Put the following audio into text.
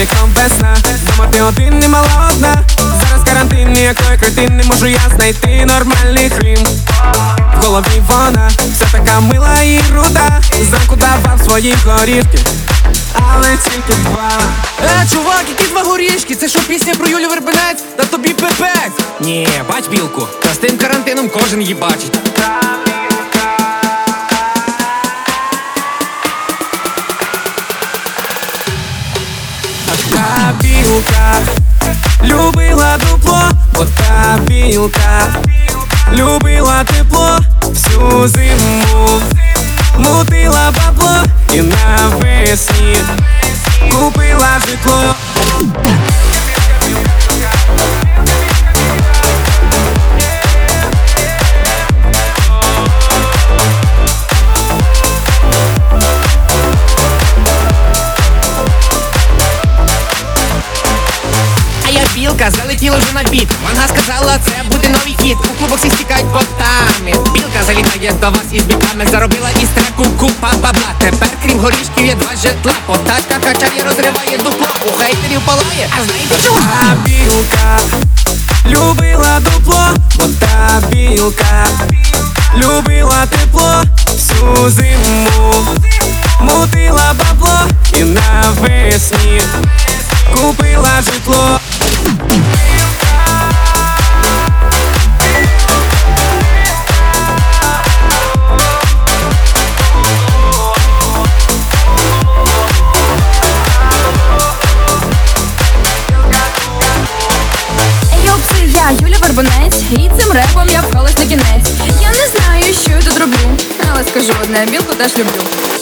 вікном весна Дома ти один не мала одна Зараз карантин, ніякої кретин Не можу я знайти нормальний хрім В голові вона вся така мила і руда Зранку давав свої горішки Але тільки два Е, чувак, які два горішки? Це що пісня про Юлю Вербенець? Та тобі пипець! Ні, бач білку, та з тим карантином кожен її бачить. Та любила дупло, бо білка. Любила тепло. Всю зиму, мутила бабло. І навесні. Купила житло. Білка, залетіла вже на біт. Вона сказала, це буде новий хіт. У клубах всі стікають ботами. Білка залітає до вас із бітами. Заробила із треку купа бабла. Тепер, крім горішків, є два житла. Потачка качає, розриває дупло. У хейтерів палає, а знаєте чого? Та білка любила дупло, бо та білка любила тепло всю зиму, мутила бабло я, і цим репом я вколась на кінець. Я не знаю, що я тут роблю, але скажу одне, білку теж люблю.